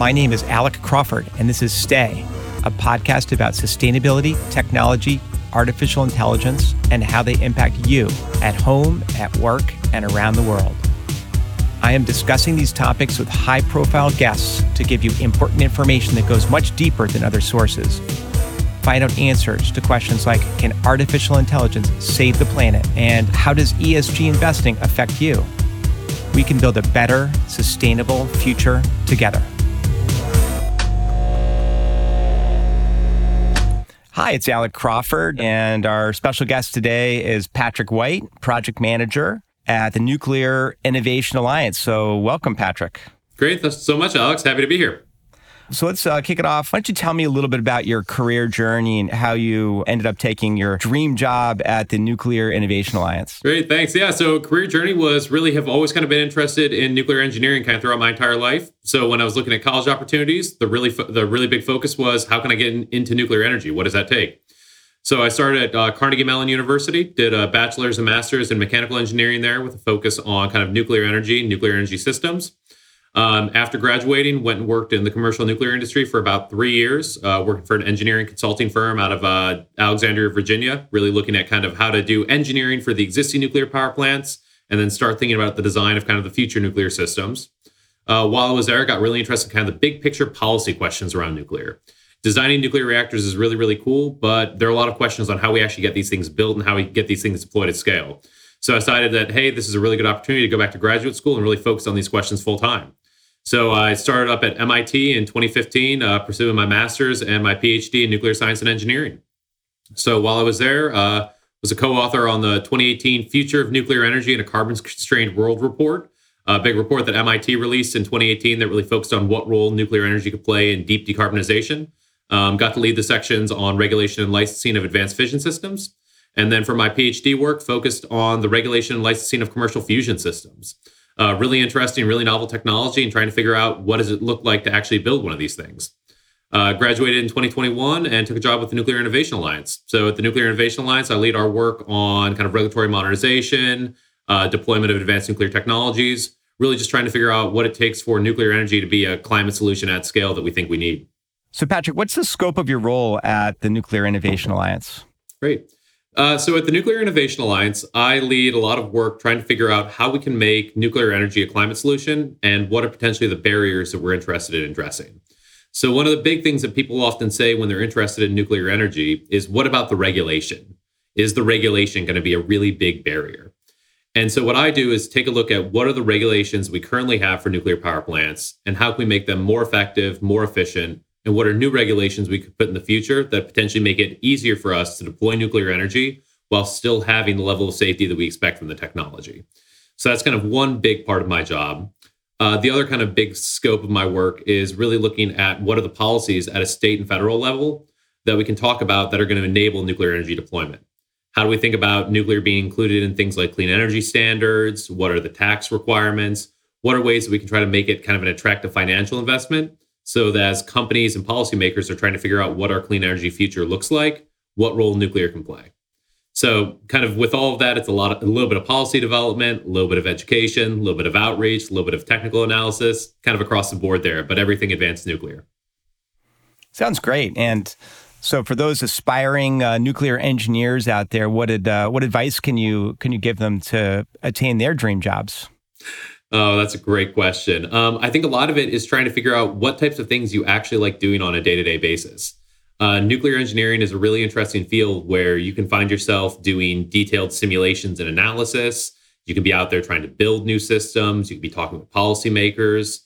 My name is Alec Crawford, and this is Stay, a podcast about sustainability, technology, artificial intelligence, and how they impact you at home, at work, and around the world. I am discussing these topics with high profile guests to give you important information that goes much deeper than other sources. Find out answers to questions like Can artificial intelligence save the planet? And how does ESG investing affect you? We can build a better, sustainable future together. Hi, it's Alec Crawford, and our special guest today is Patrick White, project manager at the Nuclear Innovation Alliance. So, welcome, Patrick. Great. Thanks so much, Alex. Happy to be here. So let's uh, kick it off. Why don't you tell me a little bit about your career journey and how you ended up taking your dream job at the Nuclear Innovation Alliance? Great, thanks. Yeah, so career journey was really have always kind of been interested in nuclear engineering kind of throughout my entire life. So when I was looking at college opportunities, the really fo- the really big focus was how can I get in, into nuclear energy? What does that take? So I started at uh, Carnegie Mellon University, did a bachelor's and master's in mechanical engineering there with a focus on kind of nuclear energy, nuclear energy systems. Um, after graduating, went and worked in the commercial nuclear industry for about three years, uh, working for an engineering consulting firm out of uh, Alexandria, Virginia, really looking at kind of how to do engineering for the existing nuclear power plants and then start thinking about the design of kind of the future nuclear systems. Uh, while I was there, I got really interested in kind of the big picture policy questions around nuclear. Designing nuclear reactors is really, really cool, but there are a lot of questions on how we actually get these things built and how we get these things deployed at scale. So I decided that, hey, this is a really good opportunity to go back to graduate school and really focus on these questions full time. So I started up at MIT in 2015, uh, pursuing my master's and my PhD in nuclear science and engineering. So while I was there, uh, was a co-author on the 2018 Future of Nuclear Energy in a Carbon-Constrained World report, a big report that MIT released in 2018 that really focused on what role nuclear energy could play in deep decarbonization. Um, got to lead the sections on regulation and licensing of advanced fission systems. And then for my PhD work, focused on the regulation and licensing of commercial fusion systems uh, really interesting, really novel technology, and trying to figure out what does it look like to actually build one of these things. Uh, graduated in 2021 and took a job with the Nuclear Innovation Alliance. So at the Nuclear Innovation Alliance, I lead our work on kind of regulatory modernization, uh, deployment of advanced nuclear technologies, really just trying to figure out what it takes for nuclear energy to be a climate solution at scale that we think we need. So, Patrick, what's the scope of your role at the Nuclear Innovation Alliance? Great. Uh, so at the Nuclear Innovation Alliance, I lead a lot of work trying to figure out how we can make nuclear energy a climate solution and what are potentially the barriers that we're interested in addressing. So one of the big things that people often say when they're interested in nuclear energy is what about the regulation? Is the regulation going to be a really big barrier? And so what I do is take a look at what are the regulations we currently have for nuclear power plants and how can we make them more effective, more efficient, and what are new regulations we could put in the future that potentially make it easier for us to deploy nuclear energy while still having the level of safety that we expect from the technology. So that's kind of one big part of my job. Uh, the other kind of big scope of my work is really looking at what are the policies at a state and federal level that we can talk about that are going to enable nuclear energy deployment. How do we think about nuclear being included in things like clean energy standards? What are the tax requirements? What are ways that we can try to make it kind of an attractive financial investment so that as companies and policymakers are trying to figure out what our clean energy future looks like, what role nuclear can play. So, kind of with all of that, it's a lot, of, a little bit of policy development, a little bit of education, a little bit of outreach, a little bit of technical analysis, kind of across the board there. But everything advanced nuclear. Sounds great. And so, for those aspiring uh, nuclear engineers out there, what did uh, what advice can you can you give them to attain their dream jobs? Oh, that's a great question. Um, I think a lot of it is trying to figure out what types of things you actually like doing on a day to day basis. Uh, nuclear engineering is a really interesting field where you can find yourself doing detailed simulations and analysis. You can be out there trying to build new systems. You can be talking with policymakers.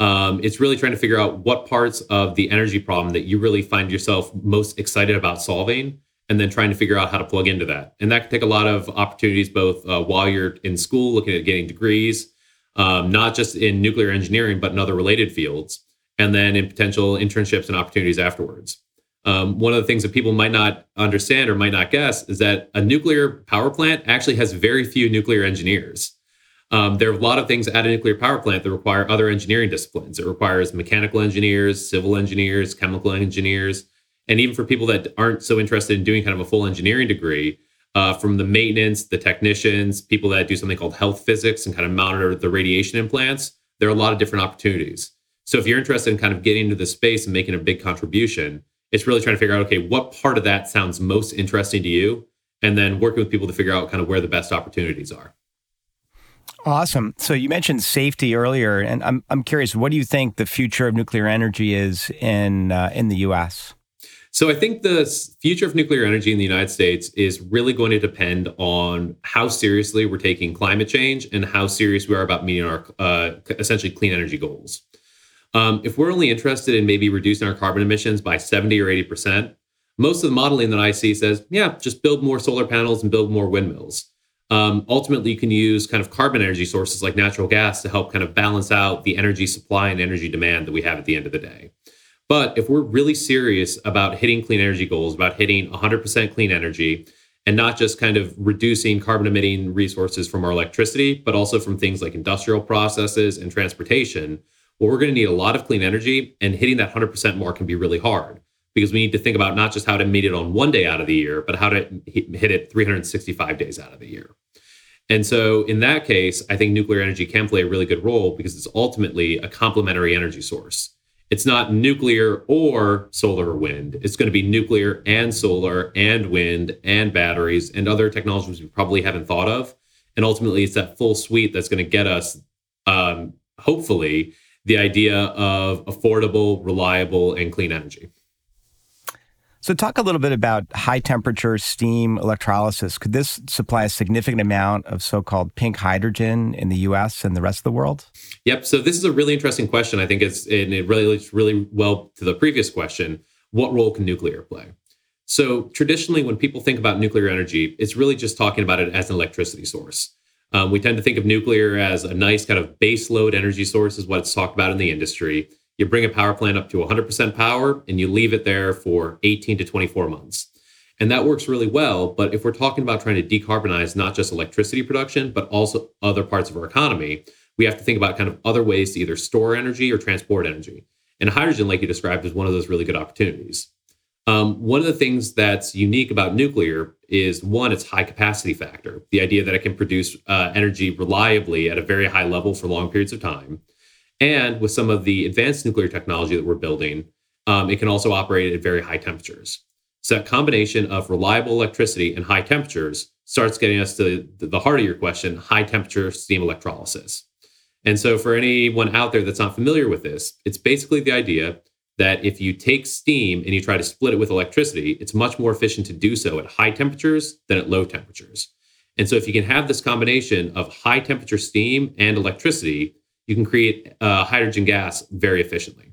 Um, it's really trying to figure out what parts of the energy problem that you really find yourself most excited about solving, and then trying to figure out how to plug into that. And that can take a lot of opportunities, both uh, while you're in school, looking at getting degrees, um, not just in nuclear engineering, but in other related fields, and then in potential internships and opportunities afterwards. Um, one of the things that people might not understand or might not guess is that a nuclear power plant actually has very few nuclear engineers. Um, there are a lot of things at a nuclear power plant that require other engineering disciplines. It requires mechanical engineers, civil engineers, chemical engineers, and even for people that aren't so interested in doing kind of a full engineering degree, uh, from the maintenance, the technicians, people that do something called health physics and kind of monitor the radiation implants. There are a lot of different opportunities. So if you're interested in kind of getting into the space and making a big contribution, it's really trying to figure out, okay, what part of that sounds most interesting to you? And then working with people to figure out kind of where the best opportunities are. Awesome. So you mentioned safety earlier, and I'm I'm curious, what do you think the future of nuclear energy is in uh, in the U.S.? So I think the future of nuclear energy in the United States is really going to depend on how seriously we're taking climate change and how serious we are about meeting our uh, essentially clean energy goals. Um, if we're only interested in maybe reducing our carbon emissions by 70 or 80 percent, most of the modeling that I see says, yeah, just build more solar panels and build more windmills. Um, ultimately, you can use kind of carbon energy sources like natural gas to help kind of balance out the energy supply and energy demand that we have at the end of the day. But if we're really serious about hitting clean energy goals, about hitting 100% clean energy, and not just kind of reducing carbon emitting resources from our electricity, but also from things like industrial processes and transportation, well, we're going to need a lot of clean energy, and hitting that 100% mark can be really hard because we need to think about not just how to meet it on one day out of the year, but how to hit it 365 days out of the year. And so, in that case, I think nuclear energy can play a really good role because it's ultimately a complementary energy source. It's not nuclear or solar or wind. It's going to be nuclear and solar and wind and batteries and other technologies we probably haven't thought of. And ultimately, it's that full suite that's going to get us, um, hopefully, the idea of affordable, reliable, and clean energy. So, talk a little bit about high temperature steam electrolysis. Could this supply a significant amount of so called pink hydrogen in the US and the rest of the world? Yep. So, this is a really interesting question. I think it's, and it relates really well to the previous question what role can nuclear play? So, traditionally, when people think about nuclear energy, it's really just talking about it as an electricity source. Um, we tend to think of nuclear as a nice kind of baseload energy source, is what it's talked about in the industry you bring a power plant up to 100% power and you leave it there for 18 to 24 months. And that works really well. But if we're talking about trying to decarbonize not just electricity production, but also other parts of our economy, we have to think about kind of other ways to either store energy or transport energy. And hydrogen, like you described, is one of those really good opportunities. Um, one of the things that's unique about nuclear is one, its high capacity factor, the idea that it can produce uh, energy reliably at a very high level for long periods of time. And with some of the advanced nuclear technology that we're building, um, it can also operate at very high temperatures. So that combination of reliable electricity and high temperatures starts getting us to the heart of your question, high temperature steam electrolysis. And so for anyone out there that's not familiar with this, it's basically the idea that if you take steam and you try to split it with electricity, it's much more efficient to do so at high temperatures than at low temperatures. And so if you can have this combination of high temperature steam and electricity, you can create uh, hydrogen gas very efficiently.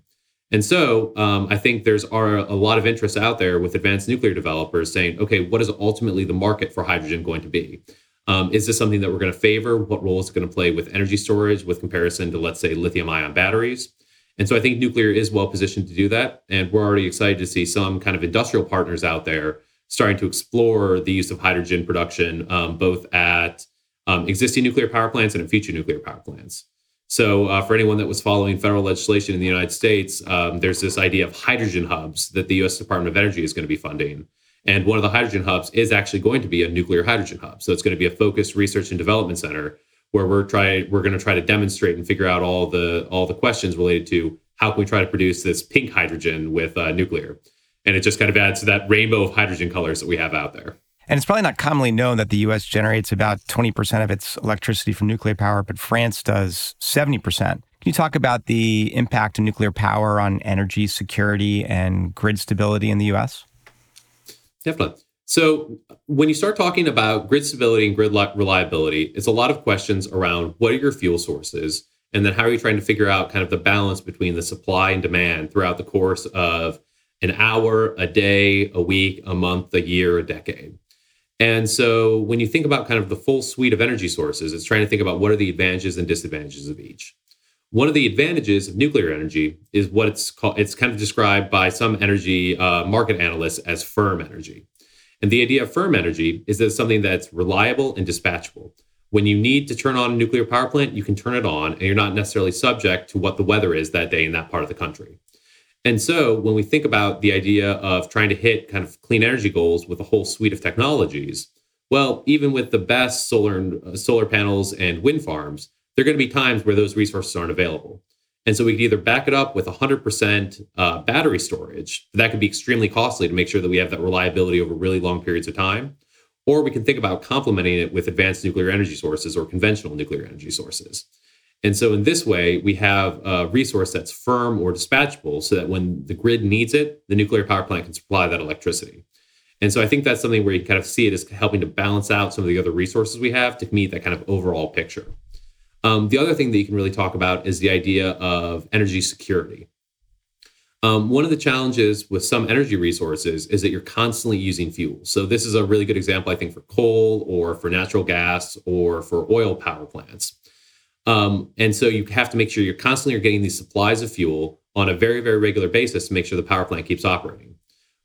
And so um, I think there's are a lot of interest out there with advanced nuclear developers saying, okay, what is ultimately the market for hydrogen going to be? Um, is this something that we're going to favor? What role is it going to play with energy storage with comparison to, let's say, lithium ion batteries? And so I think nuclear is well positioned to do that. And we're already excited to see some kind of industrial partners out there starting to explore the use of hydrogen production, um, both at um, existing nuclear power plants and at future nuclear power plants. So, uh, for anyone that was following federal legislation in the United States, um, there's this idea of hydrogen hubs that the U.S. Department of Energy is going to be funding. And one of the hydrogen hubs is actually going to be a nuclear hydrogen hub. So, it's going to be a focused research and development center where we're try we're going to try to demonstrate and figure out all the all the questions related to how can we try to produce this pink hydrogen with uh, nuclear. And it just kind of adds to that rainbow of hydrogen colors that we have out there. And it's probably not commonly known that the US generates about 20% of its electricity from nuclear power, but France does 70%. Can you talk about the impact of nuclear power on energy security and grid stability in the US? Definitely. So, when you start talking about grid stability and grid reliability, it's a lot of questions around what are your fuel sources? And then how are you trying to figure out kind of the balance between the supply and demand throughout the course of an hour, a day, a week, a month, a year, a decade? And so when you think about kind of the full suite of energy sources, it's trying to think about what are the advantages and disadvantages of each. One of the advantages of nuclear energy is what it's called, it's kind of described by some energy uh, market analysts as firm energy. And the idea of firm energy is that it's something that's reliable and dispatchable. When you need to turn on a nuclear power plant, you can turn it on and you're not necessarily subject to what the weather is that day in that part of the country. And so when we think about the idea of trying to hit kind of clean energy goals with a whole suite of technologies, well, even with the best solar uh, solar panels and wind farms, there are going to be times where those resources aren't available. And so we could either back it up with 100% uh, battery storage. That could be extremely costly to make sure that we have that reliability over really long periods of time. Or we can think about complementing it with advanced nuclear energy sources or conventional nuclear energy sources. And so in this way, we have a resource that's firm or dispatchable so that when the grid needs it, the nuclear power plant can supply that electricity. And so I think that's something where you kind of see it as helping to balance out some of the other resources we have to meet that kind of overall picture. Um, the other thing that you can really talk about is the idea of energy security. Um, one of the challenges with some energy resources is that you're constantly using fuel. So this is a really good example, I think, for coal or for natural gas or for oil power plants. Um, and so you have to make sure you're constantly getting these supplies of fuel on a very, very regular basis to make sure the power plant keeps operating.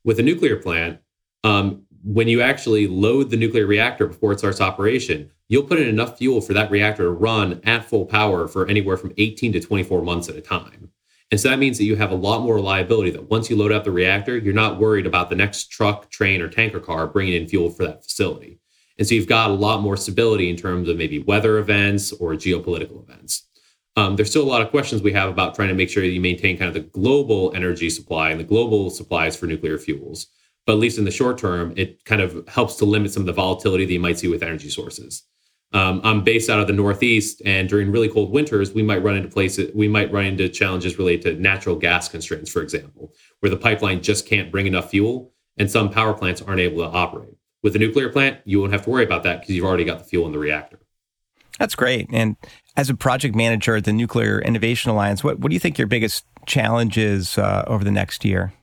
With a nuclear plant, um, when you actually load the nuclear reactor before it starts operation, you'll put in enough fuel for that reactor to run at full power for anywhere from 18 to 24 months at a time. And so that means that you have a lot more reliability that once you load up the reactor, you're not worried about the next truck, train, or tanker car bringing in fuel for that facility. And so you've got a lot more stability in terms of maybe weather events or geopolitical events. Um, there's still a lot of questions we have about trying to make sure that you maintain kind of the global energy supply and the global supplies for nuclear fuels. But at least in the short term, it kind of helps to limit some of the volatility that you might see with energy sources. Um, I'm based out of the Northeast, and during really cold winters, we might run into places, we might run into challenges related to natural gas constraints, for example, where the pipeline just can't bring enough fuel, and some power plants aren't able to operate. With a nuclear plant, you won't have to worry about that because you've already got the fuel in the reactor. That's great. And as a project manager at the Nuclear Innovation Alliance, what, what do you think your biggest challenge is uh, over the next year?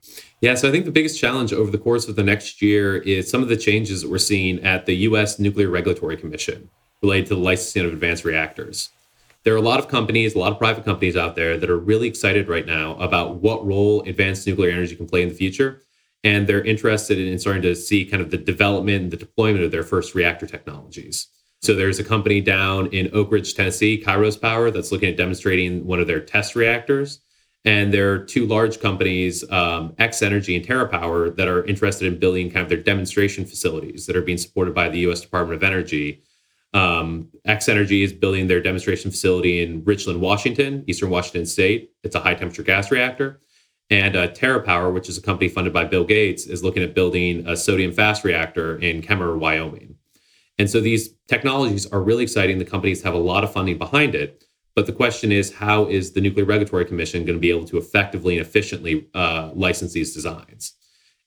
Yeah, so I think the biggest challenge over the course of the next year is some of the changes that we're seeing at the U.S. Nuclear Regulatory Commission related to the licensing of advanced reactors. There are a lot of companies, a lot of private companies out there that are really excited right now about what role advanced nuclear energy can play in the future. And they're interested in starting to see kind of the development and the deployment of their first reactor technologies. So there's a company down in Oak Ridge, Tennessee, Kairos Power, that's looking at demonstrating one of their test reactors. And there are two large companies, um, X Energy and TerraPower, that are interested in building kind of their demonstration facilities that are being supported by the U.S. Department of Energy. Um, X Energy is building their demonstration facility in Richland, Washington, Eastern Washington State. It's a high temperature gas reactor. And uh, TerraPower, which is a company funded by Bill Gates, is looking at building a sodium fast reactor in Kemmerer, Wyoming. And so these technologies are really exciting. The companies have a lot of funding behind it. But the question is, how is the Nuclear Regulatory Commission going to be able to effectively and efficiently uh, license these designs?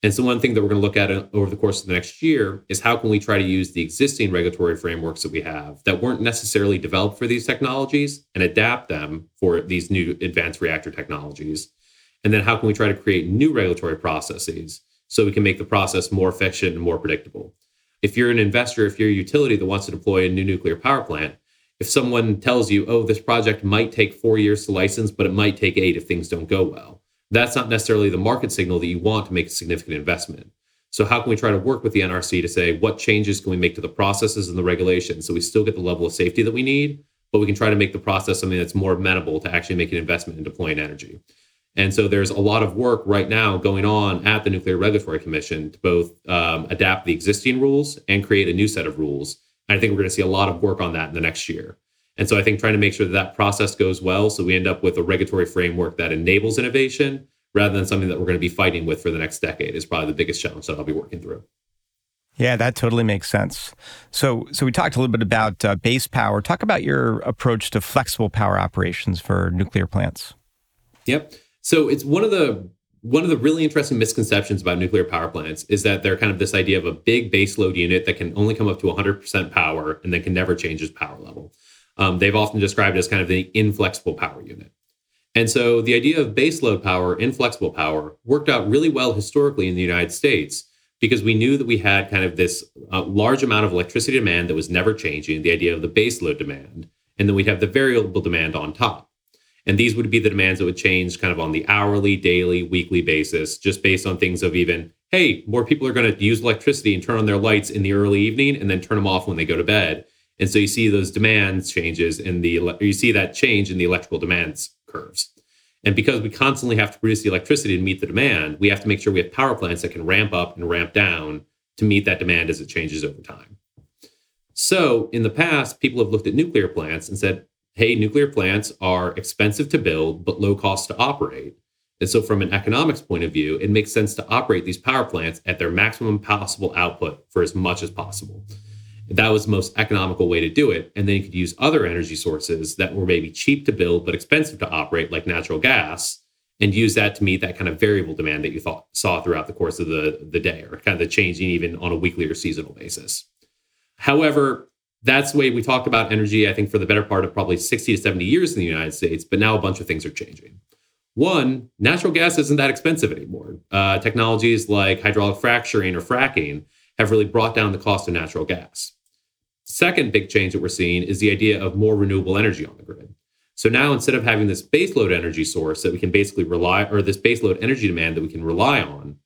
And so, one thing that we're going to look at uh, over the course of the next year is how can we try to use the existing regulatory frameworks that we have that weren't necessarily developed for these technologies and adapt them for these new advanced reactor technologies? And then, how can we try to create new regulatory processes so we can make the process more efficient and more predictable? If you're an investor, if you're a utility that wants to deploy a new nuclear power plant, if someone tells you, oh, this project might take four years to license, but it might take eight if things don't go well, that's not necessarily the market signal that you want to make a significant investment. So, how can we try to work with the NRC to say what changes can we make to the processes and the regulations so we still get the level of safety that we need, but we can try to make the process something that's more amenable to actually making an investment in deploying energy? And so there's a lot of work right now going on at the Nuclear Regulatory Commission to both um, adapt the existing rules and create a new set of rules And I think we're going to see a lot of work on that in the next year. And so I think trying to make sure that that process goes well so we end up with a regulatory framework that enables innovation rather than something that we're going to be fighting with for the next decade is probably the biggest challenge that I'll be working through. Yeah, that totally makes sense. So, so we talked a little bit about uh, base power. Talk about your approach to flexible power operations for nuclear plants. Yep. So it's one of the one of the really interesting misconceptions about nuclear power plants is that they're kind of this idea of a big baseload unit that can only come up to 100% power and then can never change its power level. Um, they've often described it as kind of the inflexible power unit. And so the idea of baseload power, inflexible power, worked out really well historically in the United States because we knew that we had kind of this uh, large amount of electricity demand that was never changing, the idea of the baseload demand, and then we'd have the variable demand on top. And these would be the demands that would change kind of on the hourly, daily, weekly basis, just based on things of even, hey, more people are going to use electricity and turn on their lights in the early evening and then turn them off when they go to bed. And so you see those demands changes in the, you see that change in the electrical demands curves. And because we constantly have to produce the electricity to meet the demand, we have to make sure we have power plants that can ramp up and ramp down to meet that demand as it changes over time. So in the past, people have looked at nuclear plants and said, hey, nuclear plants are expensive to build, but low cost to operate. And so, from an economics point of view, it makes sense to operate these power plants at their maximum possible output for as much as possible. That was the most economical way to do it. And then you could use other energy sources that were maybe cheap to build but expensive to operate, like natural gas, and use that to meet that kind of variable demand that you thought, saw throughout the course of the, the day or kind of the changing even on a weekly or seasonal basis. However, that's the way we talked about energy, I think, for the better part of probably 60 to 70 years in the United States. But now a bunch of things are changing. One, natural gas isn't that expensive anymore. Uh, technologies like hydraulic fracturing or fracking have really brought down the cost of natural gas. Second big change that we're seeing is the idea of more renewable energy on the grid. So now instead of having this baseload energy source that we can basically rely, or this baseload energy demand that we can rely on,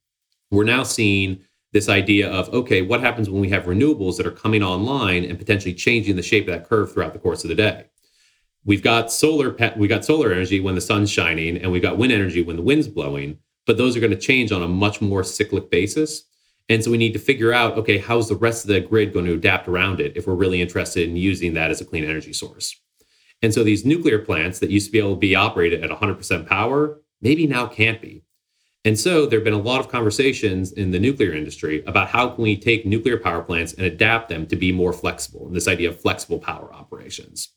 we're now seeing this idea of okay, what happens when we have renewables that are coming online and potentially changing the shape of that curve throughout the course of the day? We've got solar, we got solar energy when the sun's shining, and we've got wind energy when the wind's blowing. But those are going to change on a much more cyclic basis. And so we need to figure out okay, how's the rest of the grid going to adapt around it if we're really interested in using that as a clean energy source? And so these nuclear plants that used to be able to be operated at 100% power, maybe now can't be. And so there have been a lot of conversations in the nuclear industry about how can we take nuclear power plants and adapt them to be more flexible, and this idea of flexible power operations.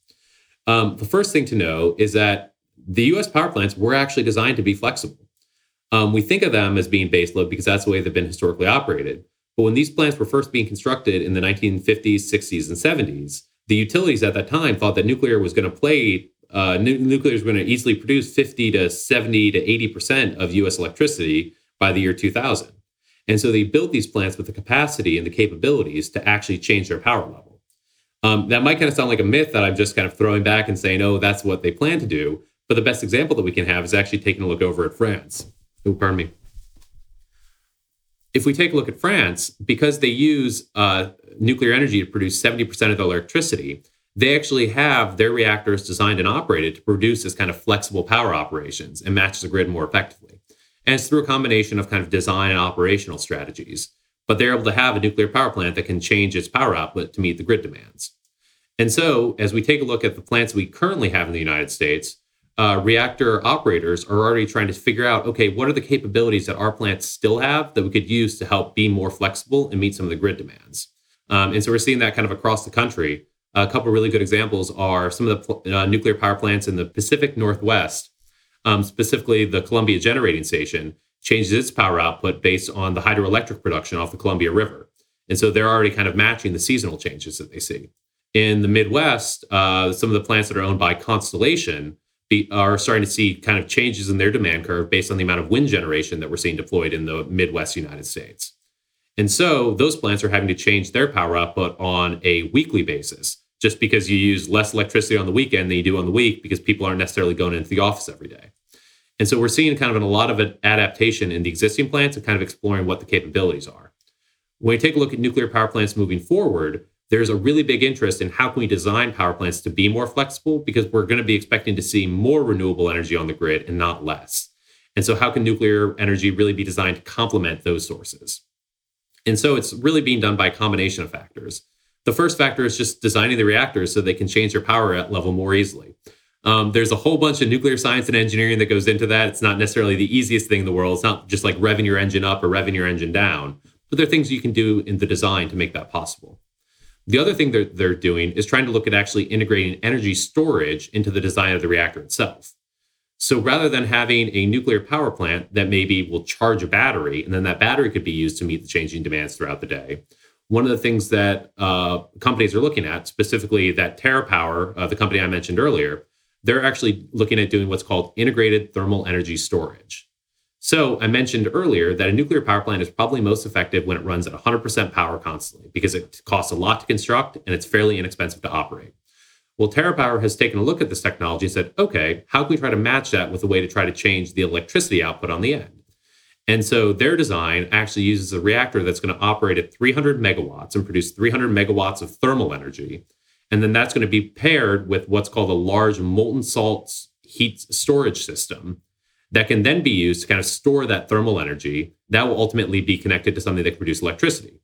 Um, the first thing to know is that the US power plants were actually designed to be flexible. Um, we think of them as being baseload because that's the way they've been historically operated. But when these plants were first being constructed in the 1950s, 60s, and 70s, the utilities at that time thought that nuclear was going to play uh, nuclear is going to easily produce 50 to 70 to 80 percent of U.S. electricity by the year 2000, and so they built these plants with the capacity and the capabilities to actually change their power level. Um, that might kind of sound like a myth that I'm just kind of throwing back and saying, "Oh, that's what they plan to do." But the best example that we can have is actually taking a look over at France. Oh, pardon me if we take a look at France, because they use uh, nuclear energy to produce 70% of their electricity, they actually have their reactors designed and operated to produce this kind of flexible power operations and match the grid more effectively. And it's through a combination of kind of design and operational strategies. But they're able to have a nuclear power plant that can change its power output to meet the grid demands. And so, as we take a look at the plants we currently have in the United States, uh, reactor operators are already trying to figure out okay, what are the capabilities that our plants still have that we could use to help be more flexible and meet some of the grid demands. Um, and so we're seeing that kind of across the country. A couple really good examples are some of the uh, nuclear power plants in the Pacific Northwest, um, specifically the Columbia Generating Station, changes its power output based on the hydroelectric production off the Columbia River. And so they're already kind of matching the seasonal changes that they see. In the Midwest, uh, some of the plants that are owned by Constellation be, are starting to see kind of changes in their demand curve based on the amount of wind generation that we're seeing deployed in the Midwest United States. And so those plants are having to change their power output on a weekly basis, just because you use less electricity on the weekend than you do on the week because people aren't necessarily going into the office every day. And so we're seeing kind of a lot of an adaptation in the existing plants and kind of exploring what the capabilities are. When we take a look at nuclear power plants moving forward, there's a really big interest in how can we design power plants to be more flexible because we're going to be expecting to see more renewable energy on the grid and not less. And so how can nuclear energy really be designed to complement those sources? And so it's really being done by a combination of factors. The first factor is just designing the reactors so they can change their power level more easily. Um, there's a whole bunch of nuclear science and engineering that goes into that. It's not necessarily the easiest thing in the world. It's not just like revving your engine up or revving your engine down, but there are things you can do in the design to make that possible. The other thing they're, they're doing is trying to look at actually integrating energy storage into the design of the reactor itself. So rather than having a nuclear power plant that maybe will charge a battery and then that battery could be used to meet the changing demands throughout the day, one of the things that uh, companies are looking at, specifically that TerraPower, uh, the company I mentioned earlier, they're actually looking at doing what's called integrated thermal energy storage. So I mentioned earlier that a nuclear power plant is probably most effective when it runs at 100% power constantly because it costs a lot to construct and it's fairly inexpensive to operate. Well, TerraPower has taken a look at this technology and said, okay, how can we try to match that with a way to try to change the electricity output on the end? And so their design actually uses a reactor that's going to operate at 300 megawatts and produce 300 megawatts of thermal energy. And then that's going to be paired with what's called a large molten salt heat storage system that can then be used to kind of store that thermal energy that will ultimately be connected to something that can produce electricity.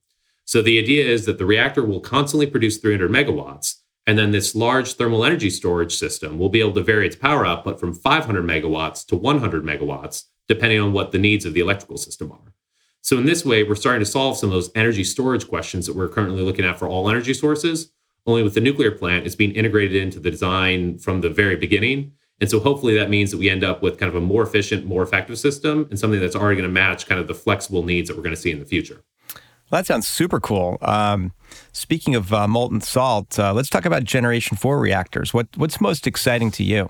So the idea is that the reactor will constantly produce 300 megawatts, And then this large thermal energy storage system will be able to vary its power output from 500 megawatts to 100 megawatts, depending on what the needs of the electrical system are. So, in this way, we're starting to solve some of those energy storage questions that we're currently looking at for all energy sources. Only with the nuclear plant, it's being integrated into the design from the very beginning. And so, hopefully, that means that we end up with kind of a more efficient, more effective system and something that's already going to match kind of the flexible needs that we're going to see in the future. Well, that sounds super cool. Um, speaking of uh, molten salt, uh, let's talk about Generation 4 reactors. What, what's most exciting to you?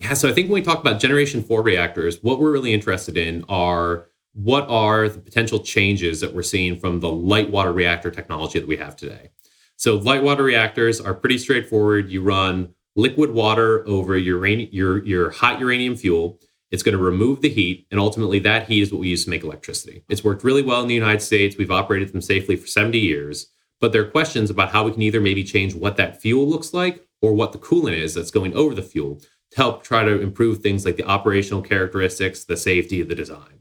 Yeah, so I think when we talk about Generation 4 reactors, what we're really interested in are what are the potential changes that we're seeing from the light water reactor technology that we have today. So, light water reactors are pretty straightforward. You run liquid water over uranium, your, your hot uranium fuel. It's going to remove the heat, and ultimately, that heat is what we use to make electricity. It's worked really well in the United States. We've operated them safely for 70 years, but there are questions about how we can either maybe change what that fuel looks like or what the coolant is that's going over the fuel help try to improve things like the operational characteristics, the safety, of the design.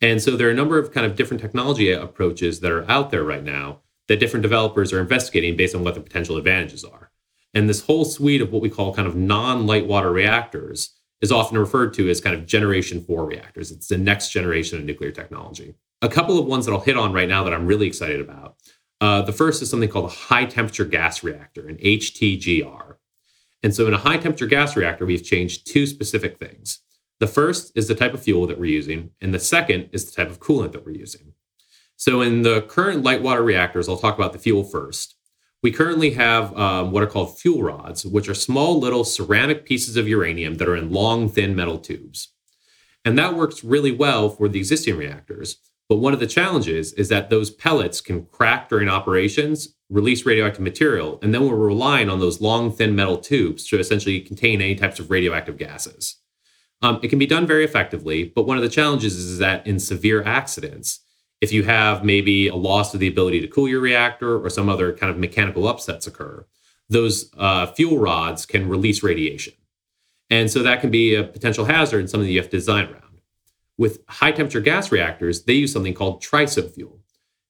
And so there are a number of kind of different technology approaches that are out there right now that different developers are investigating based on what the potential advantages are. And this whole suite of what we call kind of non light water reactors is often referred to as kind of generation four reactors. It's the next generation of nuclear technology. A couple of ones that I'll hit on right now that I'm really excited about. Uh, the first is something called a high temperature gas reactor, an HTGR. And so in a high temperature gas reactor, we've changed two specific things. The first is the type of fuel that we're using, and the second is the type of coolant that we're using. So, in the current light water reactors, I'll talk about the fuel first. We currently have um, what are called fuel rods, which are small little ceramic pieces of uranium that are in long, thin metal tubes. And that works really well for the existing reactors. But one of the challenges is that those pellets can crack during operations, release radioactive material, and then we're relying on those long, thin metal tubes to essentially contain any types of radioactive gases. Um, it can be done very effectively, but one of the challenges is that in severe accidents, if you have maybe a loss of the ability to cool your reactor or some other kind of mechanical upsets occur, those uh, fuel rods can release radiation. And so that can be a potential hazard and something that you have to design around. With high temperature gas reactors, they use something called TRISO fuel.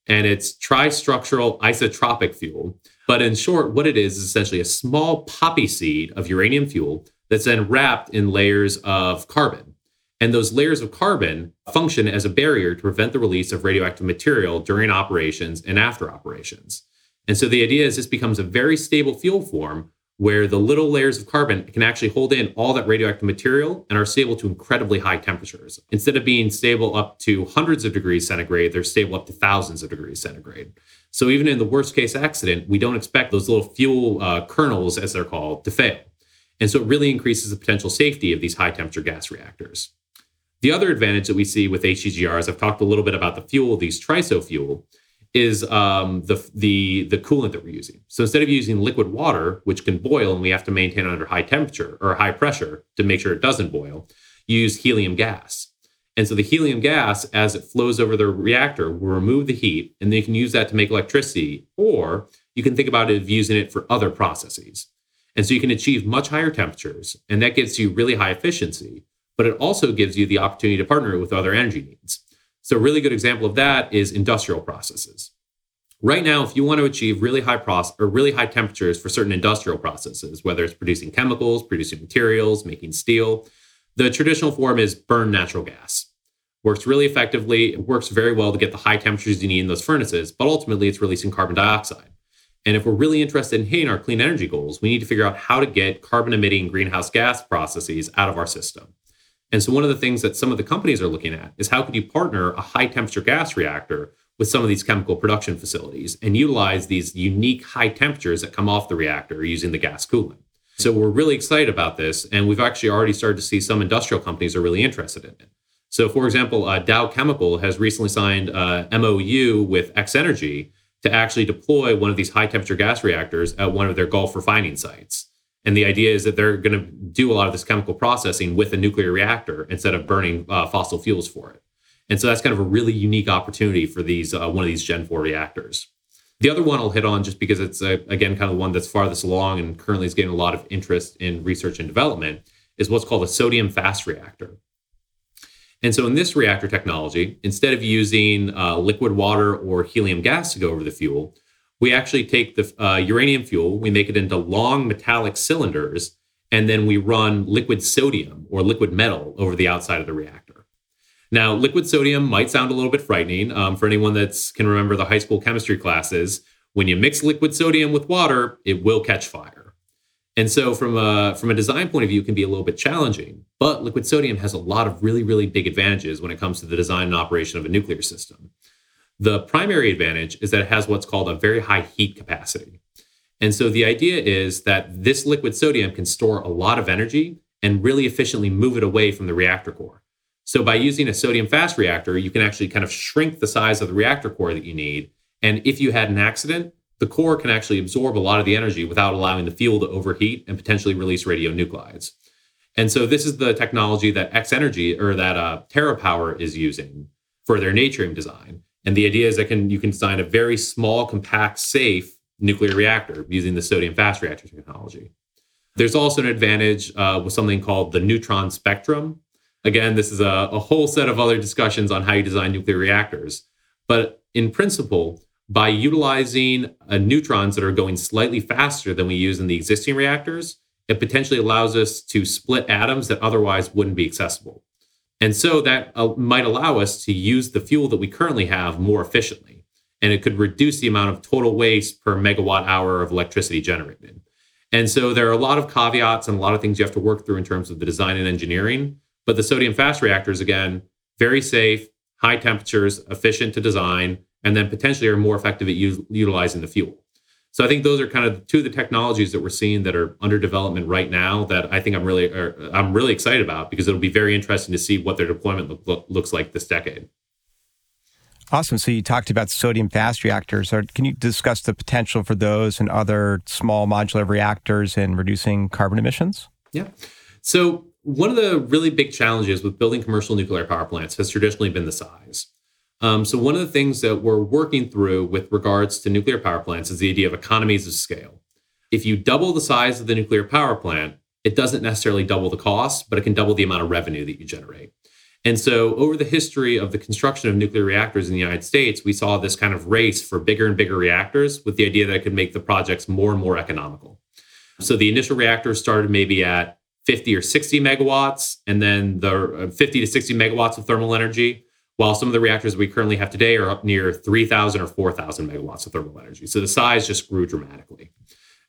And it's tristructural isotropic fuel. But in short, what it is is essentially a small poppy seed of uranium fuel that's then wrapped in layers of carbon. And those layers of carbon function as a barrier to prevent the release of radioactive material during operations and after operations. And so the idea is this becomes a very stable fuel form where the little layers of carbon can actually hold in all that radioactive material and are stable to incredibly high temperatures. Instead of being stable up to hundreds of degrees centigrade, they're stable up to thousands of degrees centigrade. So even in the worst case accident, we don't expect those little fuel uh, kernels, as they're called, to fail. And so it really increases the potential safety of these high temperature gas reactors. The other advantage that we see with HTGRs, I've talked a little bit about the fuel, these TRISO fuel, is um, the, the, the coolant that we're using. So instead of using liquid water, which can boil and we have to maintain under high temperature or high pressure to make sure it doesn't boil, use helium gas. And so the helium gas, as it flows over the reactor, will remove the heat, and then you can use that to make electricity, or you can think about it using it for other processes. And so you can achieve much higher temperatures, and that gives you really high efficiency, but it also gives you the opportunity to partner with other energy needs. So, a really good example of that is industrial processes. Right now, if you want to achieve really high process or really high temperatures for certain industrial processes, whether it's producing chemicals, producing materials, making steel, the traditional form is burn natural gas. Works really effectively, it works very well to get the high temperatures you need in those furnaces, but ultimately it's releasing carbon dioxide. And if we're really interested in hitting our clean energy goals, we need to figure out how to get carbon emitting greenhouse gas processes out of our system. And so, one of the things that some of the companies are looking at is how could you partner a high temperature gas reactor with some of these chemical production facilities and utilize these unique high temperatures that come off the reactor using the gas coolant. So, we're really excited about this. And we've actually already started to see some industrial companies are really interested in it. So, for example, uh, Dow Chemical has recently signed a MOU with X Energy to actually deploy one of these high temperature gas reactors at one of their Gulf refining sites. And the idea is that they're going to do a lot of this chemical processing with a nuclear reactor instead of burning uh, fossil fuels for it. And so that's kind of a really unique opportunity for these uh, one of these Gen 4 reactors. The other one I'll hit on just because it's uh, again kind of one that's farthest along and currently is getting a lot of interest in research and development is what's called a sodium fast reactor. And so in this reactor technology, instead of using uh, liquid water or helium gas to go over the fuel, we actually take the uh, uranium fuel, we make it into long metallic cylinders, and then we run liquid sodium or liquid metal over the outside of the reactor. Now, liquid sodium might sound a little bit frightening um, for anyone that can remember the high school chemistry classes. When you mix liquid sodium with water, it will catch fire. And so, from a, from a design point of view, it can be a little bit challenging. But liquid sodium has a lot of really, really big advantages when it comes to the design and operation of a nuclear system. The primary advantage is that it has what's called a very high heat capacity. And so the idea is that this liquid sodium can store a lot of energy and really efficiently move it away from the reactor core. So by using a sodium fast reactor, you can actually kind of shrink the size of the reactor core that you need. And if you had an accident, the core can actually absorb a lot of the energy without allowing the fuel to overheat and potentially release radionuclides. And so this is the technology that X Energy or that uh, TerraPower is using for their Natrium design. And the idea is that can you can design a very small, compact, safe nuclear reactor using the sodium fast reactor technology. There's also an advantage uh, with something called the neutron spectrum. Again, this is a, a whole set of other discussions on how you design nuclear reactors. But in principle, by utilizing uh, neutrons that are going slightly faster than we use in the existing reactors, it potentially allows us to split atoms that otherwise wouldn't be accessible. And so that uh, might allow us to use the fuel that we currently have more efficiently. And it could reduce the amount of total waste per megawatt hour of electricity generated. And so there are a lot of caveats and a lot of things you have to work through in terms of the design and engineering. But the sodium fast reactors, again, very safe, high temperatures, efficient to design, and then potentially are more effective at u- utilizing the fuel. So I think those are kind of two of the technologies that we're seeing that are under development right now that I think I'm really er, I'm really excited about because it'll be very interesting to see what their deployment look, look, looks like this decade. Awesome. So you talked about sodium fast reactors. Can you discuss the potential for those and other small modular reactors in reducing carbon emissions? Yeah. So one of the really big challenges with building commercial nuclear power plants has traditionally been the size. Um, so one of the things that we're working through with regards to nuclear power plants is the idea of economies of scale. If you double the size of the nuclear power plant, it doesn't necessarily double the cost, but it can double the amount of revenue that you generate. And so, over the history of the construction of nuclear reactors in the United States, we saw this kind of race for bigger and bigger reactors with the idea that it could make the projects more and more economical. So, the initial reactors started maybe at 50 or 60 megawatts, and then the uh, 50 to 60 megawatts of thermal energy while some of the reactors we currently have today are up near 3,000 or 4,000 megawatts of thermal energy. So the size just grew dramatically.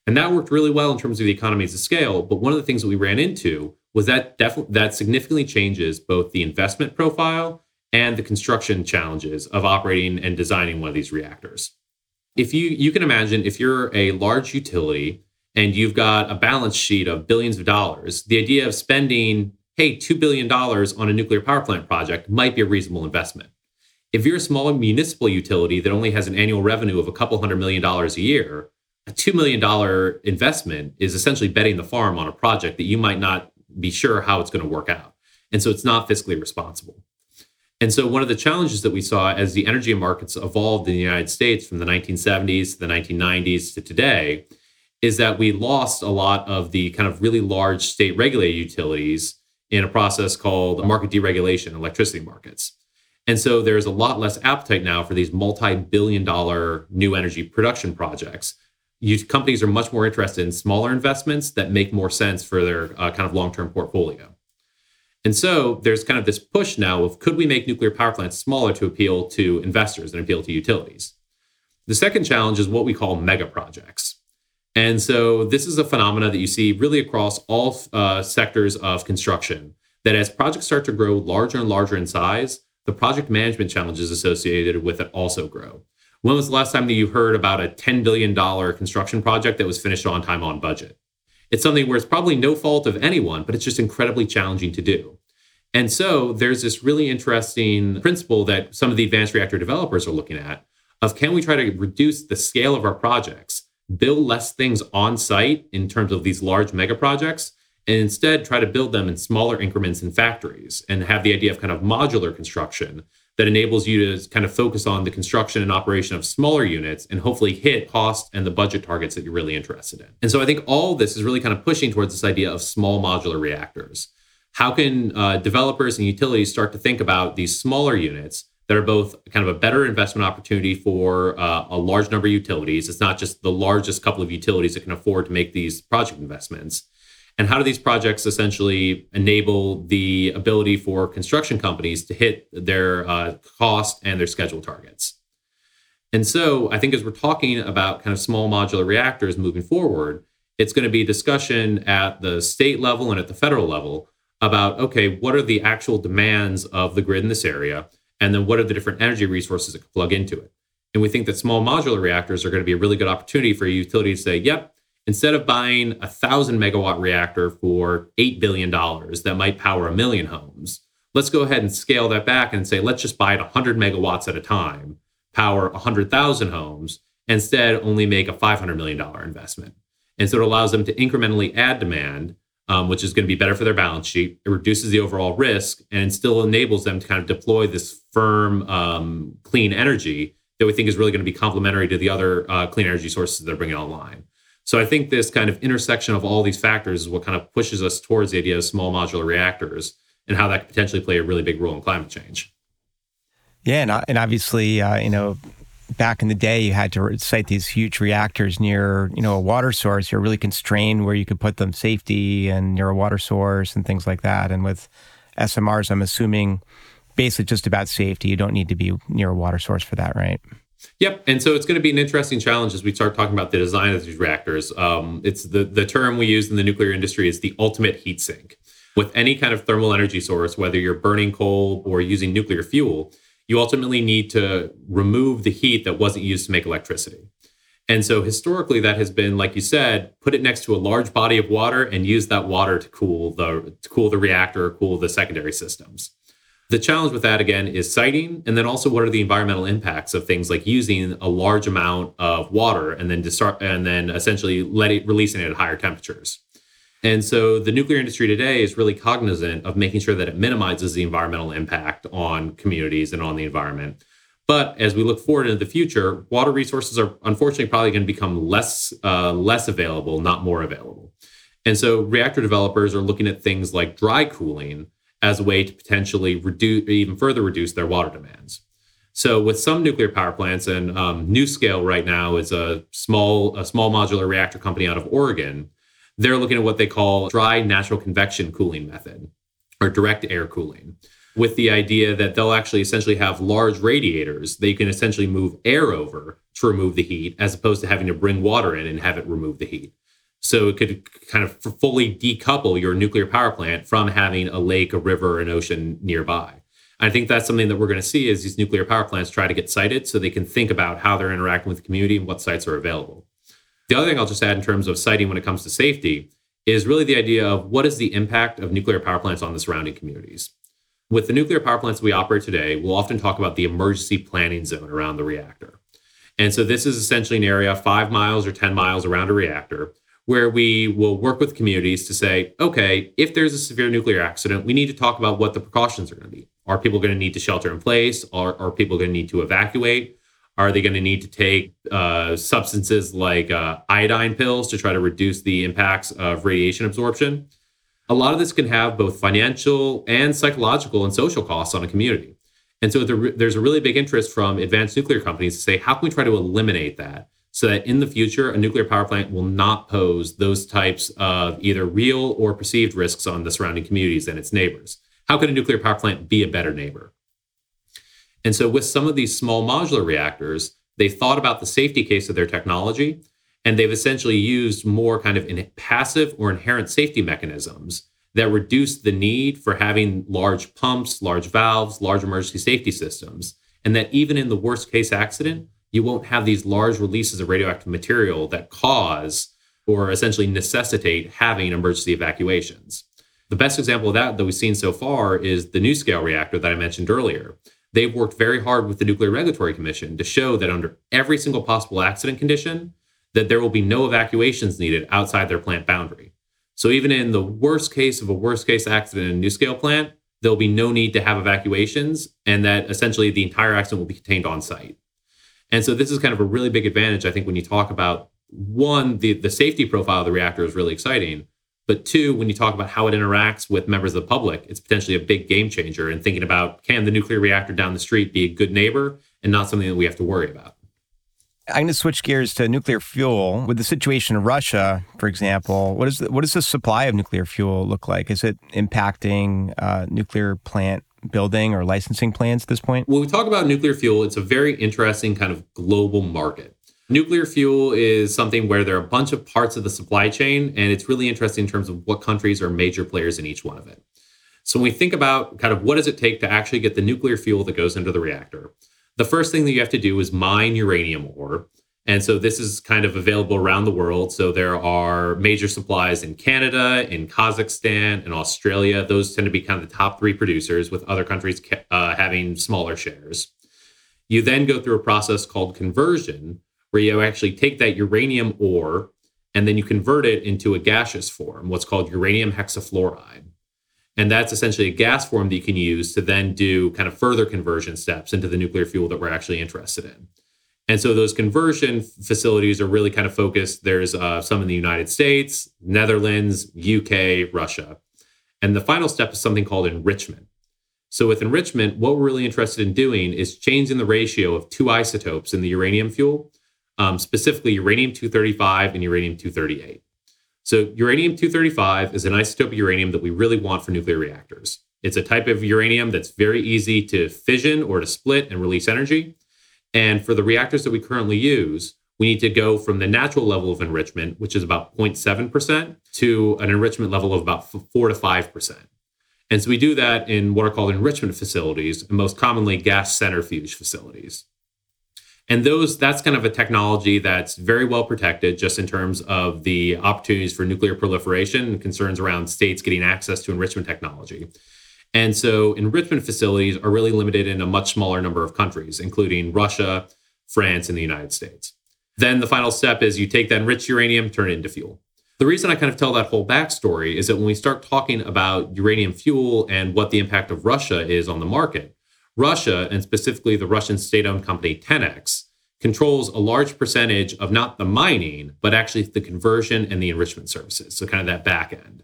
And that worked really well in terms of the economies of scale. But one of the things that we ran into was that def- that significantly changes both the investment profile and the construction challenges of operating and designing one of these reactors. If you you can imagine if you're a large utility and you've got a balance sheet of billions of dollars, the idea of spending hey, $2 billion on a nuclear power plant project might be a reasonable investment. If you're a small municipal utility that only has an annual revenue of a couple hundred million dollars a year, a $2 million investment is essentially betting the farm on a project that you might not be sure how it's going to work out. And so it's not fiscally responsible. And so one of the challenges that we saw as the energy markets evolved in the United States from the 1970s to the 1990s to today is that we lost a lot of the kind of really large state regulated utilities in a process called market deregulation, electricity markets. And so there's a lot less appetite now for these multi billion dollar new energy production projects. You, companies are much more interested in smaller investments that make more sense for their uh, kind of long term portfolio. And so there's kind of this push now of could we make nuclear power plants smaller to appeal to investors and appeal to utilities? The second challenge is what we call mega projects. And so this is a phenomena that you see really across all uh, sectors of construction. That as projects start to grow larger and larger in size, the project management challenges associated with it also grow. When was the last time that you heard about a $10 billion construction project that was finished on time on budget? It's something where it's probably no fault of anyone, but it's just incredibly challenging to do. And so there's this really interesting principle that some of the advanced reactor developers are looking at of can we try to reduce the scale of our projects build less things on site in terms of these large mega projects and instead try to build them in smaller increments in factories and have the idea of kind of modular construction that enables you to kind of focus on the construction and operation of smaller units and hopefully hit cost and the budget targets that you're really interested in. And so I think all this is really kind of pushing towards this idea of small modular reactors. How can uh, developers and utilities start to think about these smaller units that are both kind of a better investment opportunity for uh, a large number of utilities. It's not just the largest couple of utilities that can afford to make these project investments. And how do these projects essentially enable the ability for construction companies to hit their uh, cost and their schedule targets? And so I think as we're talking about kind of small modular reactors moving forward, it's going to be discussion at the state level and at the federal level about okay, what are the actual demands of the grid in this area? And then what are the different energy resources that can plug into it? And we think that small modular reactors are going to be a really good opportunity for a utility to say, yep, instead of buying a thousand megawatt reactor for $8 billion that might power a million homes, let's go ahead and scale that back and say, let's just buy it 100 megawatts at a time, power 100,000 homes, instead only make a $500 million investment. And so it allows them to incrementally add demand, um, which is going to be better for their balance sheet. It reduces the overall risk and still enables them to kind of deploy this firm, um, clean energy that we think is really going to be complementary to the other uh, clean energy sources they're bringing online. So I think this kind of intersection of all these factors is what kind of pushes us towards the idea of small modular reactors and how that could potentially play a really big role in climate change. Yeah, and, and obviously, uh, you know, back in the day, you had to site these huge reactors near, you know, a water source. You're really constrained where you could put them safety and near a water source and things like that. And with SMRs, I'm assuming basically just about safety. You don't need to be near a water source for that, right? Yep, and so it's going to be an interesting challenge as we start talking about the design of these reactors. Um, it's the the term we use in the nuclear industry is the ultimate heat sink. With any kind of thermal energy source, whether you're burning coal or using nuclear fuel, you ultimately need to remove the heat that wasn't used to make electricity. And so historically, that has been, like you said, put it next to a large body of water and use that water to cool the to cool the reactor, or cool the secondary systems. The challenge with that again is siting, and then also what are the environmental impacts of things like using a large amount of water and then start and then essentially let it releasing it at higher temperatures. And so the nuclear industry today is really cognizant of making sure that it minimizes the environmental impact on communities and on the environment. But as we look forward into the future, water resources are unfortunately probably going to become less uh, less available, not more available. And so reactor developers are looking at things like dry cooling as a way to potentially reduce even further reduce their water demands. So with some nuclear power plants, and um, NuScale right now is a small a small modular reactor company out of Oregon they're looking at what they call dry natural convection cooling method or direct air cooling with the idea that they'll actually essentially have large radiators that you can essentially move air over to remove the heat as opposed to having to bring water in and have it remove the heat. So it could kind of fully decouple your nuclear power plant from having a lake, a river, an ocean nearby. I think that's something that we're going to see as these nuclear power plants try to get sited so they can think about how they're interacting with the community and what sites are available. The other thing I'll just add in terms of siting when it comes to safety is really the idea of what is the impact of nuclear power plants on the surrounding communities. With the nuclear power plants we operate today, we'll often talk about the emergency planning zone around the reactor. And so this is essentially an area five miles or 10 miles around a reactor where we will work with communities to say, okay, if there's a severe nuclear accident, we need to talk about what the precautions are going to be. Are people going to need to shelter in place? Are, are people going to need to evacuate? Are they going to need to take uh, substances like uh, iodine pills to try to reduce the impacts of radiation absorption? A lot of this can have both financial and psychological and social costs on a community. And so there's a really big interest from advanced nuclear companies to say, how can we try to eliminate that so that in the future, a nuclear power plant will not pose those types of either real or perceived risks on the surrounding communities and its neighbors? How can a nuclear power plant be a better neighbor? And so, with some of these small modular reactors, they thought about the safety case of their technology, and they've essentially used more kind of in passive or inherent safety mechanisms that reduce the need for having large pumps, large valves, large emergency safety systems. And that even in the worst case accident, you won't have these large releases of radioactive material that cause or essentially necessitate having emergency evacuations. The best example of that that we've seen so far is the NuScale reactor that I mentioned earlier they've worked very hard with the Nuclear Regulatory Commission to show that under every single possible accident condition, that there will be no evacuations needed outside their plant boundary. So even in the worst case of a worst case accident in a NuScale plant, there'll be no need to have evacuations, and that essentially the entire accident will be contained on site. And so this is kind of a really big advantage, I think, when you talk about one, the, the safety profile of the reactor is really exciting, But two, when you talk about how it interacts with members of the public, it's potentially a big game changer in thinking about can the nuclear reactor down the street be a good neighbor and not something that we have to worry about. I'm going to switch gears to nuclear fuel. With the situation in Russia, for example, what is the, what does the supply of nuclear fuel look like? Is it impacting uh, nuclear plant building or licensing plans at this point? When we talk about nuclear fuel, it's a very interesting kind of global market. Nuclear fuel is something where there are a bunch of parts of the supply chain, and it's really interesting in terms of what countries are major players in each one of it. So when we think about kind of what does it take to actually get the nuclear fuel that goes into the reactor, the first thing that you have to do is mine uranium ore. And so this is kind of available around the world. So there are major supplies in Canada, in Kazakhstan, and Australia. Those tend to be kind of the top three producers, with other countries uh, having smaller shares. You then go through a process called conversion, where you actually take that uranium ore and then you convert it into a gaseous form, what's called uranium hexafluoride. And that's essentially a gas form that you can use to then do kind of further conversion steps into the nuclear fuel that we're actually interested in. And so those conversion facilities are really kind of focused. There's uh, some in the United States, Netherlands, UK, Russia. And the final step is something called enrichment. So with enrichment, what we're really interested in doing is changing the ratio of two isotopes in the uranium fuel, um, specifically uranium 235 and uranium 238. So, uranium 235 is an isotope of uranium that we really want for nuclear reactors. It's a type of uranium that's very easy to fission or to split and release energy. And for the reactors that we currently use, we need to go from the natural level of enrichment, which is about 0.7%, to an enrichment level of about 4 to 5%. And so we do that in what are called enrichment facilities, and most commonly gas centrifuge facilities and those that's kind of a technology that's very well protected just in terms of the opportunities for nuclear proliferation and concerns around states getting access to enrichment technology. And so enrichment facilities are really limited in a much smaller number of countries including russia france and the united states. Then the final step is you take that enriched uranium turn it into fuel. The reason i kind of tell that whole backstory is that when we start talking about uranium fuel and what the impact of russia is on the market Russia, and specifically the Russian state owned company Tenex, controls a large percentage of not the mining, but actually the conversion and the enrichment services. So, kind of that back end.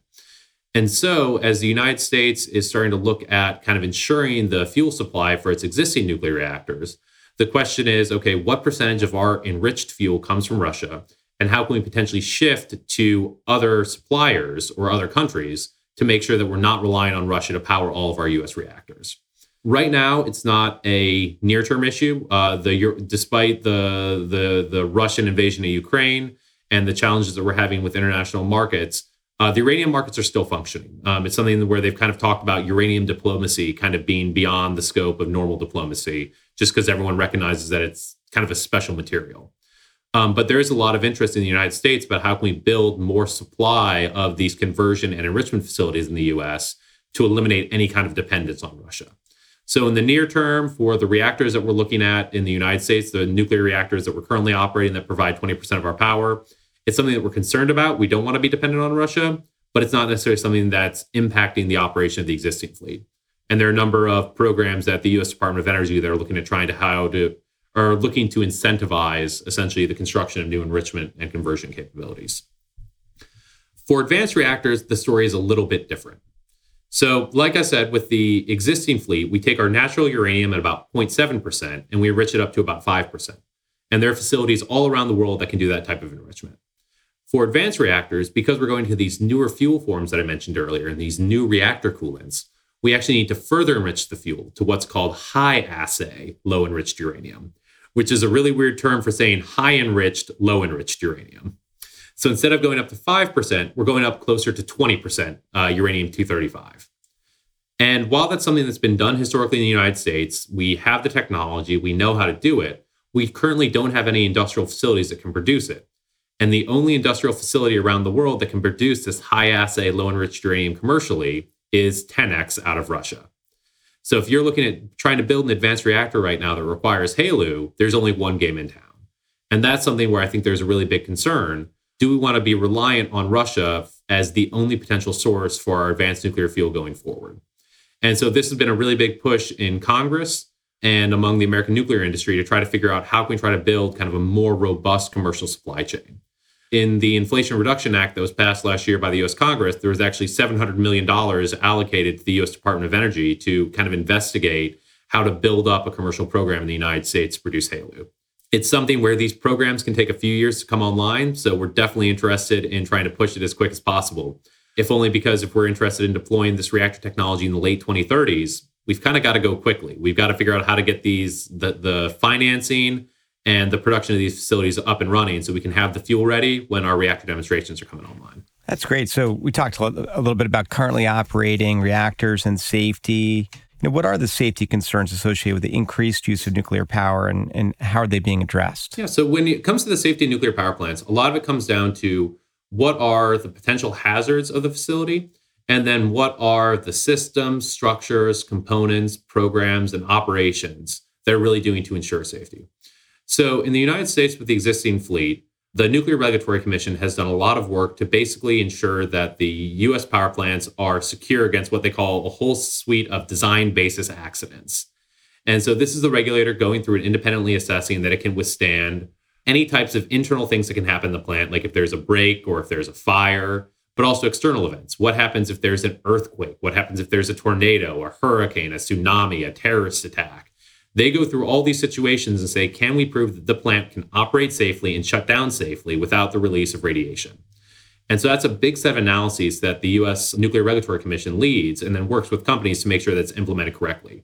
And so, as the United States is starting to look at kind of ensuring the fuel supply for its existing nuclear reactors, the question is okay, what percentage of our enriched fuel comes from Russia? And how can we potentially shift to other suppliers or other countries to make sure that we're not relying on Russia to power all of our US reactors? Right now, it's not a near-term issue. Uh, the despite the the the Russian invasion of Ukraine and the challenges that we're having with international markets, uh, the uranium markets are still functioning. Um, it's something where they've kind of talked about uranium diplomacy kind of being beyond the scope of normal diplomacy, just because everyone recognizes that it's kind of a special material. Um, but there is a lot of interest in the United States about how can we build more supply of these conversion and enrichment facilities in the U.S. to eliminate any kind of dependence on Russia. So, in the near term, for the reactors that we're looking at in the United States, the nuclear reactors that we're currently operating that provide 20% of our power, it's something that we're concerned about. We don't want to be dependent on Russia, but it's not necessarily something that's impacting the operation of the existing fleet. And there are a number of programs that the US Department of Energy that are looking at trying to how to are looking to incentivize essentially the construction of new enrichment and conversion capabilities. For advanced reactors, the story is a little bit different. So, like I said, with the existing fleet, we take our natural uranium at about 0.7% and we enrich it up to about 5%. And there are facilities all around the world that can do that type of enrichment. For advanced reactors, because we're going to these newer fuel forms that I mentioned earlier and these new reactor coolants, we actually need to further enrich the fuel to what's called high assay low enriched uranium, which is a really weird term for saying high enriched, low enriched uranium. So instead of going up to 5%, we're going up closer to 20% uh, uranium 235. And while that's something that's been done historically in the United States, we have the technology, we know how to do it. We currently don't have any industrial facilities that can produce it. And the only industrial facility around the world that can produce this high assay, low enriched uranium commercially is Tenex out of Russia. So if you're looking at trying to build an advanced reactor right now that requires HALEU, there's only one game in town. And that's something where I think there's a really big concern do we want to be reliant on Russia as the only potential source for our advanced nuclear fuel going forward? And so this has been a really big push in Congress and among the American nuclear industry to try to figure out how can we try to build kind of a more robust commercial supply chain. in the Inflation Reduction Act that was passed last year by the US Congress, there was actually $700 million allocated to the US Department of Energy to kind of investigate how to build up a commercial program in the United States to produce HALEU. It's something where these programs can take a few years to come online. So we're definitely interested in trying to push it as quick as possible. If only because if we're interested in deploying this reactor technology in the late 2030s, we've kind of got to go quickly. We've got to figure out how to get these the, the financing and the production of these facilities up and running so we can have the fuel ready when our reactor demonstrations are coming online. That's great. So we talked a little bit about currently operating reactors and safety. You know, what are the safety concerns associated with the increased use of nuclear power and, and how are they being addressed? Yeah, so when it comes to the safety of nuclear power plants, a lot of it comes down to what are the potential hazards of the facility and then what are the systems, structures, components, programs, and operations they're really doing to ensure safety. So, in the United States, with the existing fleet, the Nuclear Regulatory Commission has done a lot of work to basically ensure that the US power plants are secure against what they call a whole suite of design basis accidents. And so, this is the regulator going through and independently assessing that it can withstand any types of internal things that can happen in the plant, like if there's a break or if there's a fire, but also external events. What happens if there's an earthquake? What happens if there's a tornado, a hurricane, a tsunami, a terrorist attack? They go through all these situations and say, can we prove that the plant can operate safely and shut down safely without the release of radiation? And so that's a big set of analyses that the US Nuclear Regulatory Commission leads and then works with companies to make sure that's implemented correctly.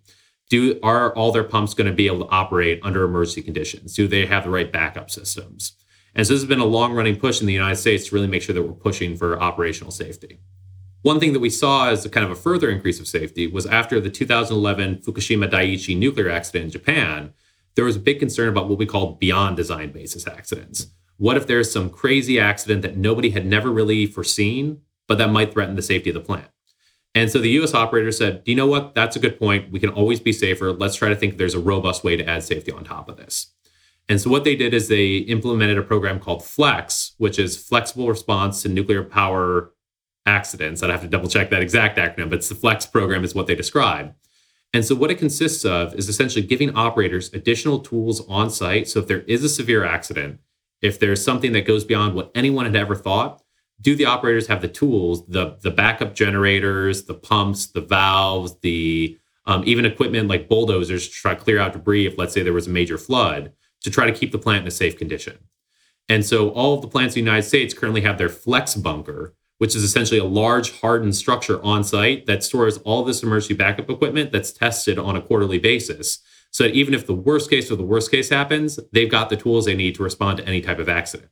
Do are all their pumps going to be able to operate under emergency conditions? Do they have the right backup systems? And so this has been a long running push in the United States to really make sure that we're pushing for operational safety. One thing that we saw as a kind of a further increase of safety was after the 2011 Fukushima Daiichi nuclear accident in Japan, there was a big concern about what we call beyond design basis accidents. What if there's some crazy accident that nobody had never really foreseen, but that might threaten the safety of the plant? And so the US operator said, Do you know what? That's a good point. We can always be safer. Let's try to think there's a robust way to add safety on top of this. And so what they did is they implemented a program called FLEX, which is flexible response to nuclear power accidents. I'd have to double check that exact acronym, but it's the FLEX program is what they describe. And so what it consists of is essentially giving operators additional tools on site. So if there is a severe accident, if there's something that goes beyond what anyone had ever thought, do the operators have the tools, the the backup generators, the pumps, the valves, the um, even equipment like bulldozers to try to clear out debris if let's say there was a major flood to try to keep the plant in a safe condition. And so all of the plants in the United States currently have their flex bunker, which is essentially a large hardened structure on site that stores all this emergency backup equipment that's tested on a quarterly basis. So that even if the worst case or the worst case happens, they've got the tools they need to respond to any type of accident.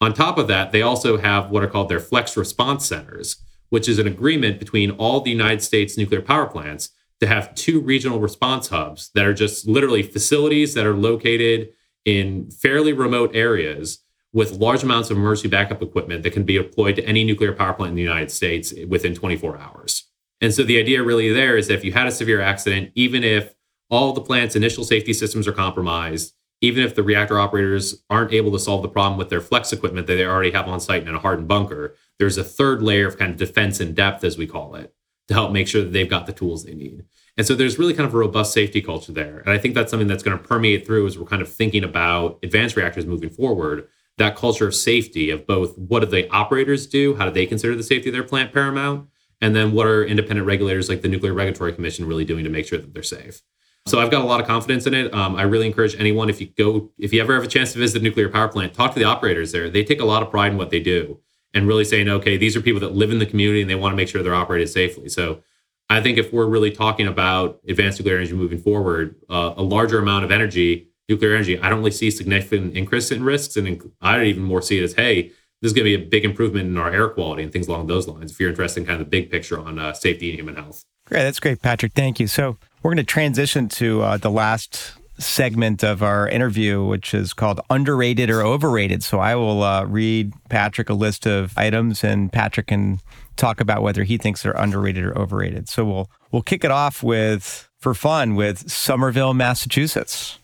On top of that, they also have what are called their flex response centers, which is an agreement between all the United States nuclear power plants to have two regional response hubs that are just literally facilities that are located in fairly remote areas with large amounts of emergency backup equipment that can be deployed to any nuclear power plant in the United States within 24 hours. And so the idea really there is that if you had a severe accident, even if all the plant's initial safety systems are compromised, even if the reactor operators aren't able to solve the problem with their flex equipment that they already have on site in a hardened bunker, there's a third layer of kind of defense in depth, as we call it, to help make sure that they've got the tools they need. And so there's really kind of a robust safety culture there. And I think that's something that's going to permeate through as we're kind of thinking about advanced reactors moving forward that culture of safety of both what do the operators do, how do they consider the safety of their plant paramount, and then what are independent regulators like the Nuclear Regulatory Commission really doing to make sure that they're safe. So I've got a lot of confidence in it. Um, I really encourage anyone if you go, if you ever have a chance to visit a nuclear power plant, talk to the operators there. They take a lot of pride in what they do and really saying, okay, these are people that live in the community and they want to make sure they're operated safely. So I think if we're really talking about advanced nuclear energy moving forward, uh, a larger amount of energy nuclear energy, I don't really see significant increase in risks. And I even more see it as, hey, this is going to be a big improvement in our air quality and things along those lines. If you're interested in kind of the big picture on uh, safety and human health. Great. That's great, Patrick. Thank you. So we're going to transition to uh, the last segment of our interview, which is called underrated or overrated. So I will uh, read Patrick a list of items, and Patrick can talk about whether he thinks they're underrated or overrated. So we'll we'll kick it off with for fun with Somerville, Massachusetts.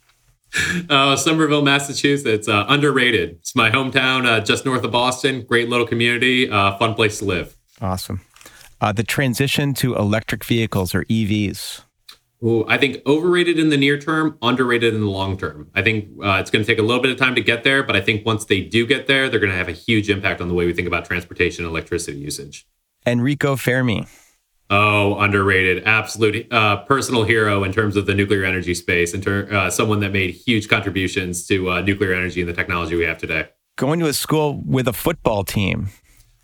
Uh, Somerville, Massachusetts, uh, underrated. It's my hometown, uh, just north of Boston. Great little community, uh, fun place to live. Awesome. Uh, the transition to electric vehicles or EVs. Ooh, I think overrated in the near term, underrated in the long term. I think uh, it's going to take a little bit of time to get there, but I think once they do get there, they're going to have a huge impact on the way we think about transportation and electricity usage. Enrico Fermi. Oh, underrated. Absolute uh, personal hero in terms of the nuclear energy space, and ter- uh, someone that made huge contributions to uh, nuclear energy and the technology we have today. Going to a school with a football team.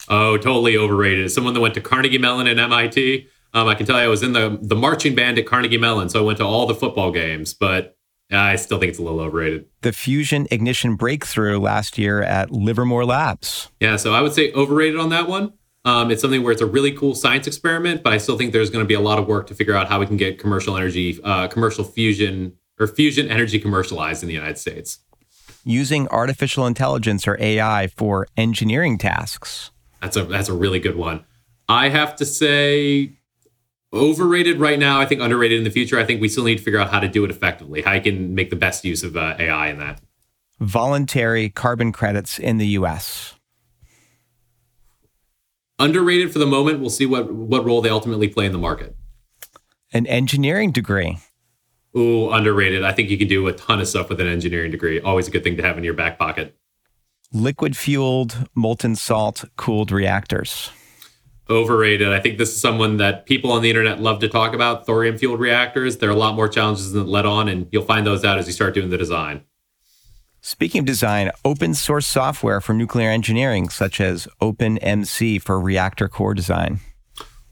Oh, totally overrated. Someone that went to Carnegie Mellon and MIT. Um, I can tell you I was in the, the marching band at Carnegie Mellon, so I went to all the football games, but I still think it's a little overrated. The fusion ignition breakthrough last year at Livermore Labs. Yeah, so I would say overrated on that one. Um, it's something where it's a really cool science experiment, but I still think there's going to be a lot of work to figure out how we can get commercial energy, uh, commercial fusion or fusion energy commercialized in the United States. Using artificial intelligence or AI for engineering tasks. That's a that's a really good one. I have to say overrated right now. I think underrated in the future. I think we still need to figure out how to do it effectively. How you can make the best use of uh, AI in that. Voluntary carbon credits in the U.S. Underrated for the moment. We'll see what what role they ultimately play in the market. An engineering degree. Ooh, underrated. I think you can do a ton of stuff with an engineering degree. Always a good thing to have in your back pocket. Liquid fueled molten salt cooled reactors overrated. I think this is someone that people on the internet love to talk about. Thorium fueled reactors. There are a lot more challenges than let on, and you'll find those out as you start doing the design. Speaking of design, open source software for nuclear engineering, such as OpenMC for reactor core design.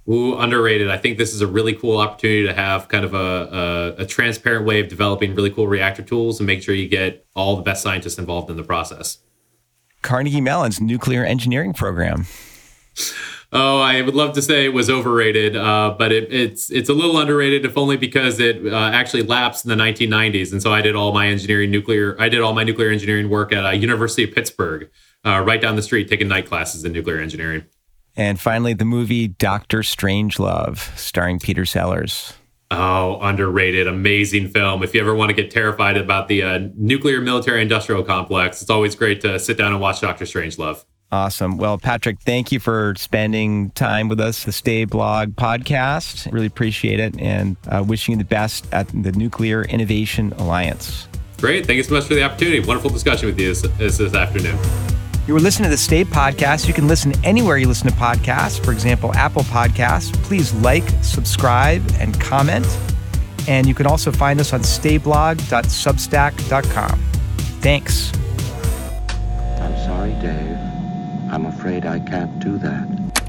Ooh, underrated. I think this is a really cool opportunity to have kind of a, a, a transparent way of developing really cool reactor tools and make sure you get all the best scientists involved in the process. Carnegie Mellon's nuclear engineering program. Oh, I would love to say it was overrated, uh, but it, it's it's a little underrated, if only because it uh, actually lapsed in the 1990s. And so I did all my engineering nuclear, I did all my nuclear engineering work at uh, University of Pittsburgh, uh, right down the street, taking night classes in nuclear engineering. And finally, the movie Doctor Strangelove, starring Peter Sellers. Oh, underrated, amazing film. If you ever want to get terrified about the uh, nuclear military industrial complex, it's always great to sit down and watch Doctor Strangelove. Awesome. Well, Patrick, thank you for spending time with us, the Stay Blog podcast. Really appreciate it and uh, wishing you the best at the Nuclear Innovation Alliance. Great. Thank you so much for the opportunity. Wonderful discussion with you this, this, this afternoon. You were listening to the Stay podcast. You can listen anywhere you listen to podcasts, for example, Apple Podcasts. Please like, subscribe, and comment. And you can also find us on stayblog.substack.com. Thanks. I'm sorry, Dave. I'm afraid I can't do that.